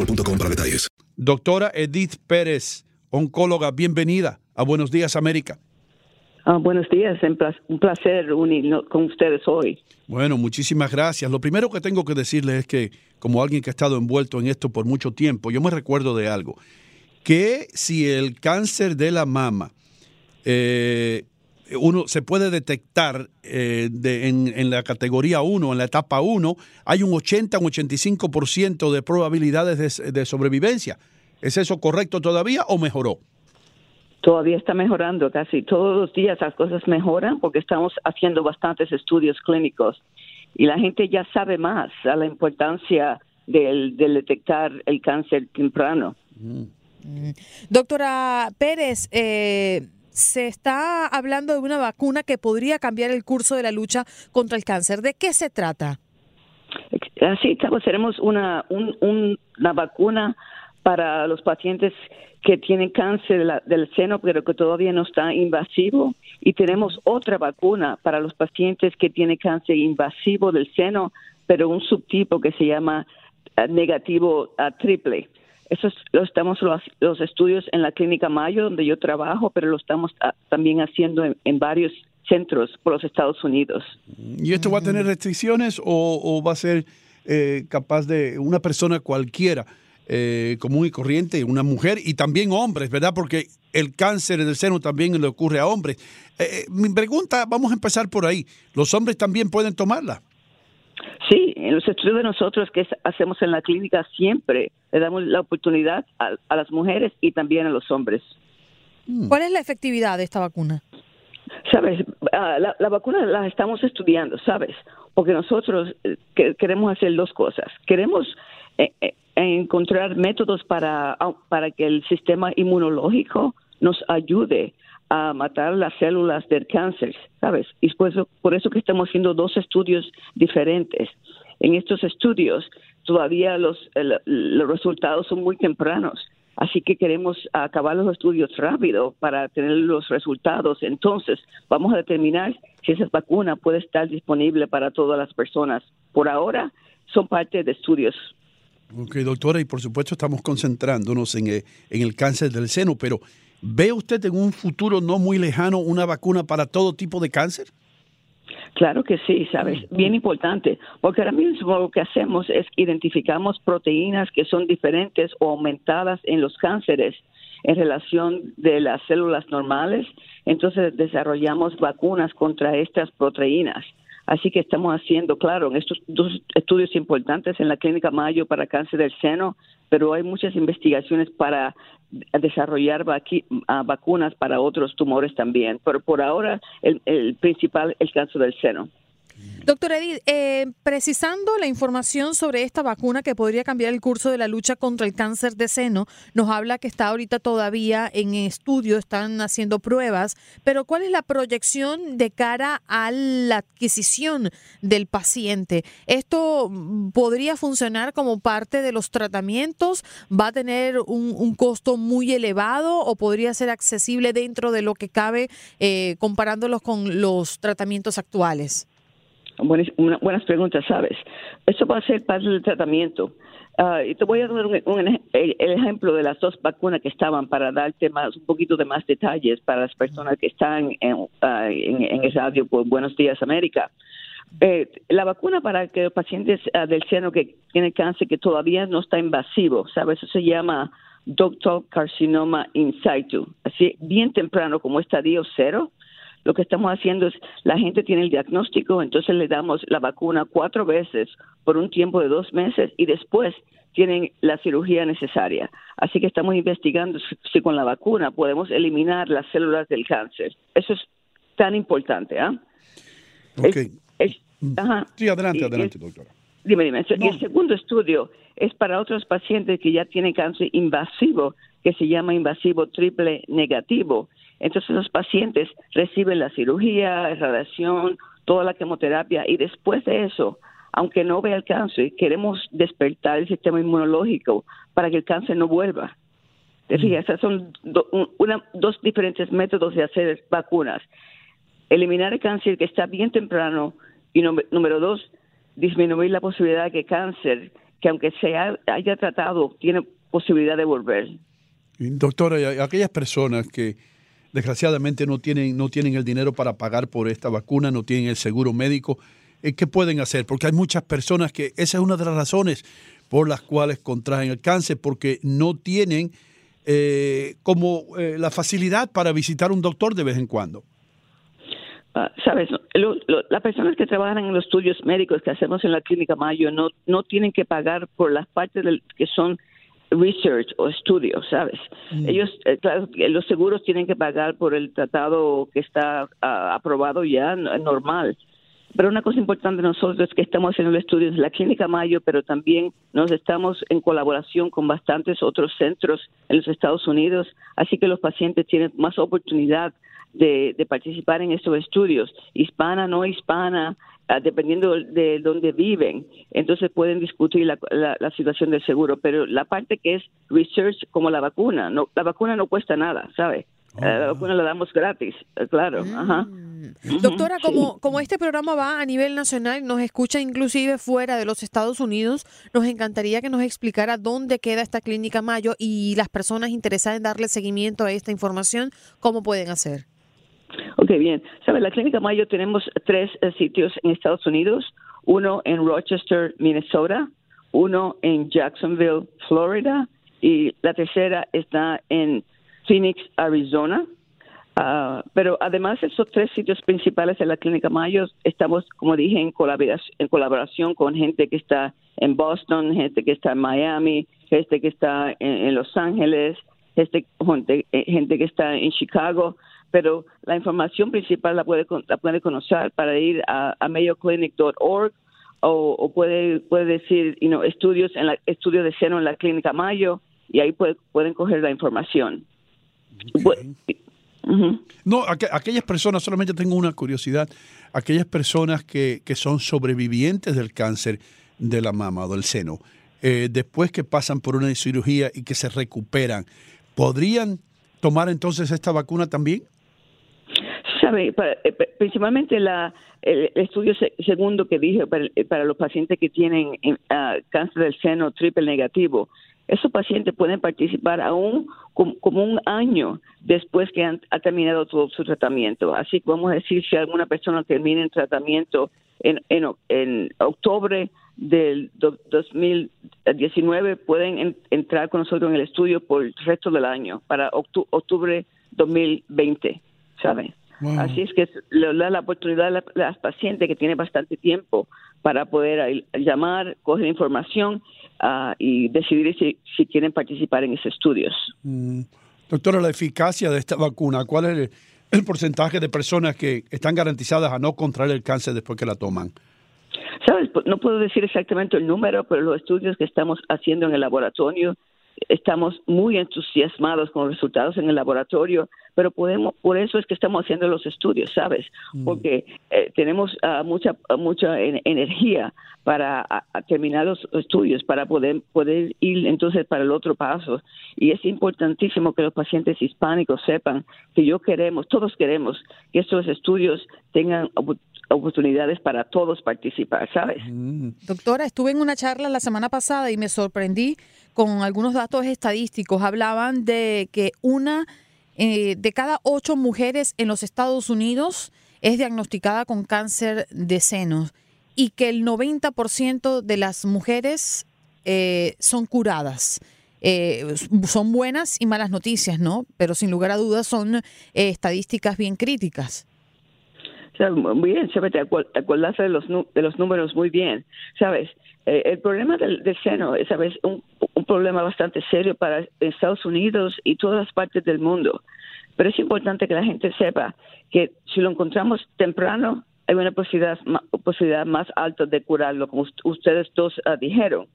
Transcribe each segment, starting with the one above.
boostmobile.com para detalles. Doctora Edith Pérez, oncóloga, bienvenida a Buenos Días América. Ah, buenos días, un placer unir con ustedes hoy. Bueno, muchísimas gracias. Lo primero que tengo que decirle es que, como alguien que ha estado envuelto en esto por mucho tiempo, yo me recuerdo de algo, que si el cáncer de la mama eh, uno se puede detectar eh, de- en, en la categoría 1, en la etapa 1, hay un 80 un 85% de probabilidades de, de sobrevivencia. ¿Es eso correcto todavía o mejoró? Todavía está mejorando, casi todos los días las cosas mejoran porque estamos haciendo bastantes estudios clínicos y la gente ya sabe más a la importancia del, de detectar el cáncer temprano. Doctora Pérez, eh, se está hablando de una vacuna que podría cambiar el curso de la lucha contra el cáncer. ¿De qué se trata? Así tenemos una, un- un- una vacuna para los pacientes que tienen cáncer del seno, pero que todavía no está invasivo. Y tenemos otra vacuna para los pacientes que tienen cáncer invasivo del seno, pero un subtipo que se llama eh, negativo triple. Eso es- lo estamos los, los estudios en la clínica Mayo, donde yo trabajo, pero lo estamos ah, también haciendo en, en varios centros por los Estados Unidos. ¿Y esto va a tener restricciones o, o va a ser eh, capaz de una persona cualquiera, eh, común y corriente, una mujer y también hombres, ¿verdad? Porque el cáncer del seno también le ocurre a hombres. Eh, eh, mi pregunta, vamos a empezar por ahí. ¿Los hombres también pueden tomarla? En los estudios de nosotros que hacemos en la clínica siempre le damos la oportunidad a, a las mujeres y también a los hombres. ¿Cuál es la efectividad de esta vacuna? Sabes, Ah, la, la vacuna la estamos estudiando, sabes, porque nosotros eh, que- queremos hacer dos cosas. Queremos eh, eh, encontrar métodos para, ah, para que el sistema inmunológico nos ayude a matar las células del cáncer, ¿sabes? Y por eso, por eso que estamos haciendo dos estudios diferentes. En estos estudios todavía los, el- los resultados son muy tempranos, así que queremos acabar los estudios rápido para tener los resultados. Entonces, vamos a determinar si esa vacuna puede estar disponible para todas las personas. Por ahora, son parte de estudios Ok, doctora, y por supuesto estamos concentrándonos en, eh, en el cáncer del seno, pero ¿ve usted en un futuro no muy lejano una vacuna para todo tipo de cáncer? Claro que sí, sabes, bien importante, porque ahora mismo lo que hacemos es identificamos proteínas que son diferentes o aumentadas en los cánceres en relación de las células normales, entonces desarrollamos vacunas contra estas proteínas. Así que estamos haciendo, claro, en estos dos estudios importantes en la clínica Mayo para cáncer del seno, pero hay muchas investigaciones para desarrollar ah, vacunas para otros tumores también. Pero por ahora el, el principal es el cáncer del seno. Doctor Edith, eh, precisando la información sobre esta vacuna que podría cambiar el curso de la lucha contra el cáncer de seno, nos habla que está ahorita todavía en estudio, están haciendo pruebas, pero ¿cuál es la proyección de cara a la adquisición del paciente? ¿Esto podría funcionar como parte de los tratamientos? ¿Va a tener un, costo muy elevado o podría ser accesible dentro de lo que cabe eh, comparándolos con los tratamientos actuales? Buenas, buenas preguntas, ¿sabes? Eso va a ser parte del tratamiento. Uh, y te voy a dar un, el, ejemplo de las dos vacunas que estaban para darte más un poquito de más detalles para las personas que están en, uh, en, en el radio por Buenos Días América. Eh, la vacuna para que los pacientes uh, del seno que tienen cáncer que todavía no está invasivo, ¿sabes? Eso se llama doctor carcinoma in situ. Así, bien temprano, como estadio cero, lo que estamos haciendo es, la gente tiene el diagnóstico, entonces le damos la vacuna cuatro veces por un tiempo de dos meses y después tienen la cirugía necesaria. Así que estamos investigando si, con la vacuna podemos eliminar las células del cáncer. Eso es tan importante. Mm. sí, adelante, adelante, doctora. Dime, dime. Y el segundo estudio es para otros pacientes que ya tienen cáncer invasivo, que se llama invasivo triple negativo. Entonces los pacientes reciben la cirugía, radiación, toda la quimioterapia y después de eso, aunque no vea el cáncer, queremos despertar el sistema inmunológico para que el cáncer no vuelva. Te mm. fijas, esos son dos diferentes métodos de hacer vacunas. Eliminar el cáncer que está bien temprano y número dos, disminuir la posibilidad de que cáncer, que aunque se haya tratado, tiene posibilidad de volver. Doctora, aquellas personas que desgraciadamente no tienen, no tienen el dinero para pagar por esta vacuna, no tienen el seguro médico. Eh, ¿Qué pueden hacer? Porque hay muchas personas que esa es una de las razones por las cuales contraen el cáncer, porque no tienen eh, como eh, la facilidad para visitar un doctor de vez en cuando. Ah, Sabes, las personas que trabajan en los estudios médicos que hacemos en la clínica Mayo no, no tienen que pagar por las partes del, que son research o estudios, ¿sabes? Mm. Ellos, eh, claro, los seguros tienen que pagar por el tratado que está ah, aprobado ya, normal. Pero una cosa importante nosotros es que estamos haciendo estudios en la Clínica Mayo, pero también nos estamos en colaboración con bastantes otros centros en los Estados Unidos, así que los pacientes tienen más oportunidad de, de participar en estos estudios, hispana, no hispana, Ah, dependiendo de dónde viven, entonces pueden discutir la, la, situación del seguro, pero la parte que es research como la vacuna, no, la vacuna no cuesta nada, ¿sabe? Eh, la oh. vacuna la damos gratis, eh, claro. Mm. Doctora, como, como este programa va a nivel nacional, nos escucha inclusive fuera de los Estados Unidos, nos encantaría que nos explicara dónde queda esta clínica Mayo y las personas interesadas en darle seguimiento a esta información, ¿cómo pueden hacer? Ok, bien. ¿Sabe? La Clínica Mayo tenemos tres eh, sitios en Estados Unidos, uno en Rochester, Minnesota, uno en Jacksonville, Florida, y la tercera está en Phoenix, Arizona. Ah, pero además de esos tres sitios principales de la Clínica Mayo, estamos, como dije, en colaboración, en colaboración con gente que está en Boston, gente que está en Miami, gente que está en, Los Ángeles, gente, eh, gente que está en Chicago pero la información principal la puede, la puede conocer para ir a, mayoclinic.org o, puede, puede decir you estudios en la, de seno en la clínica Mayo y ahí pueden coger la información. No, aquellas personas, solamente tengo una curiosidad, aquellas personas que, que son sobrevivientes del cáncer de la mama o del seno, eh, después que pasan por una cirugía y que se recuperan, ¿podrían tomar entonces esta vacuna también? Sabe, eh, principalmente la, el estudio segundo que dije eh, para, los pacientes que tienen ah, cáncer del seno triple negativo, esos pacientes pueden participar aún como, un año después que han ha terminado todo su tratamiento. Así que vamos a decir, si alguna persona termina el tratamiento en, en, octubre del 2019, pueden entrar con nosotros en el estudio por el resto del año, para octubre 2020, ¿saben? Así es que le da la oportunidad a las pacientes que tienen bastante tiempo para poder llamar, coger información uh, y decidir si, si, quieren participar en esos estudios. Mm. Doctora, la eficacia de esta vacuna, ¿cuál es el, el, porcentaje de personas que están garantizadas a no contraer el cáncer después que la toman? Sabes, no puedo decir exactamente el número, pero los estudios que estamos haciendo en el laboratorio estamos muy entusiasmados con los resultados en el laboratorio, pero podemos, por eso es que estamos haciendo los estudios, ¿sabes? Mm. Porque eh, tenemos uh, mucha mucha energía para terminar los estudios, para poder poder ir entonces para el otro paso. Y es importantísimo que los pacientes hispánicos sepan que yo queremos, todos queremos que estos estudios tengan oportunidades para todos participar, ¿sabes? Mm. Doctora, estuve en una charla la semana pasada y me sorprendí con algunos datos estadísticos. Hablaban de que una eh, de cada ocho mujeres en los Estados Unidos es diagnosticada con cáncer de senos y que el 90% de las mujeres eh, son curadas. Eh, son buenas y malas noticias, ¿no? Pero sin lugar a dudas son estadísticas bien críticas. Muy bien, ¿sabes? Te acordaste de los, de los números muy bien, ¿sabes? Eh, el problema del, seno es, ¿sabes? Un, un problema bastante serio para Estados Unidos y todas las partes del mundo. Pero es importante que la gente sepa que si lo encontramos temprano, hay una posibilidad, posibilidad más alta de curarlo, como ustedes dos uh, dijeron.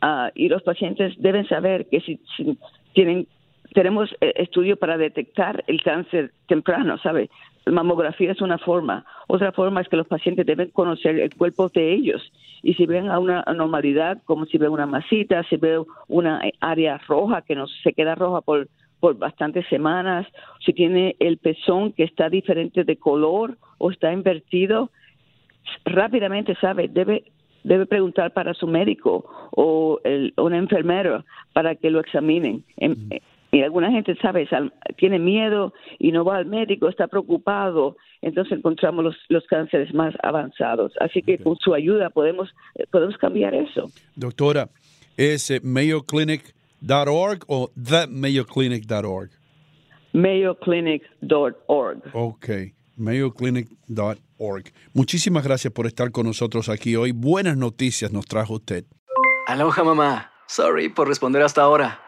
Uh, y los pacientes deben saber que si, si tienen tenemos eh, estudios para detectar el cáncer temprano, ¿sabe? Mamografía es una forma. Otra forma es que los pacientes deben conocer el cuerpo de ellos. Y si ven a una anormalidad, como si ven una masita, si ven una área roja que no se queda roja por, por bastantes semanas, si tiene el pezón que está diferente de color o está invertido, rápidamente sabe, debe debe preguntar para su médico o el, una enfermera para que lo examinen. Y alguna gente, ¿sabes? Tiene miedo y no va al médico, está preocupado. Entonces encontramos los, los cánceres más avanzados. Así que con su ayuda podemos, eh, podemos cambiar eso. Doctora, ¿es eh, mayoclinic.org o themayoclinic.org? mayoclinic.org. Ok, mayoclinic.org. Muchísimas gracias por estar con nosotros aquí hoy. Buenas noticias nos trajo usted. Aloha, mamá. Sorry por responder hasta ahora.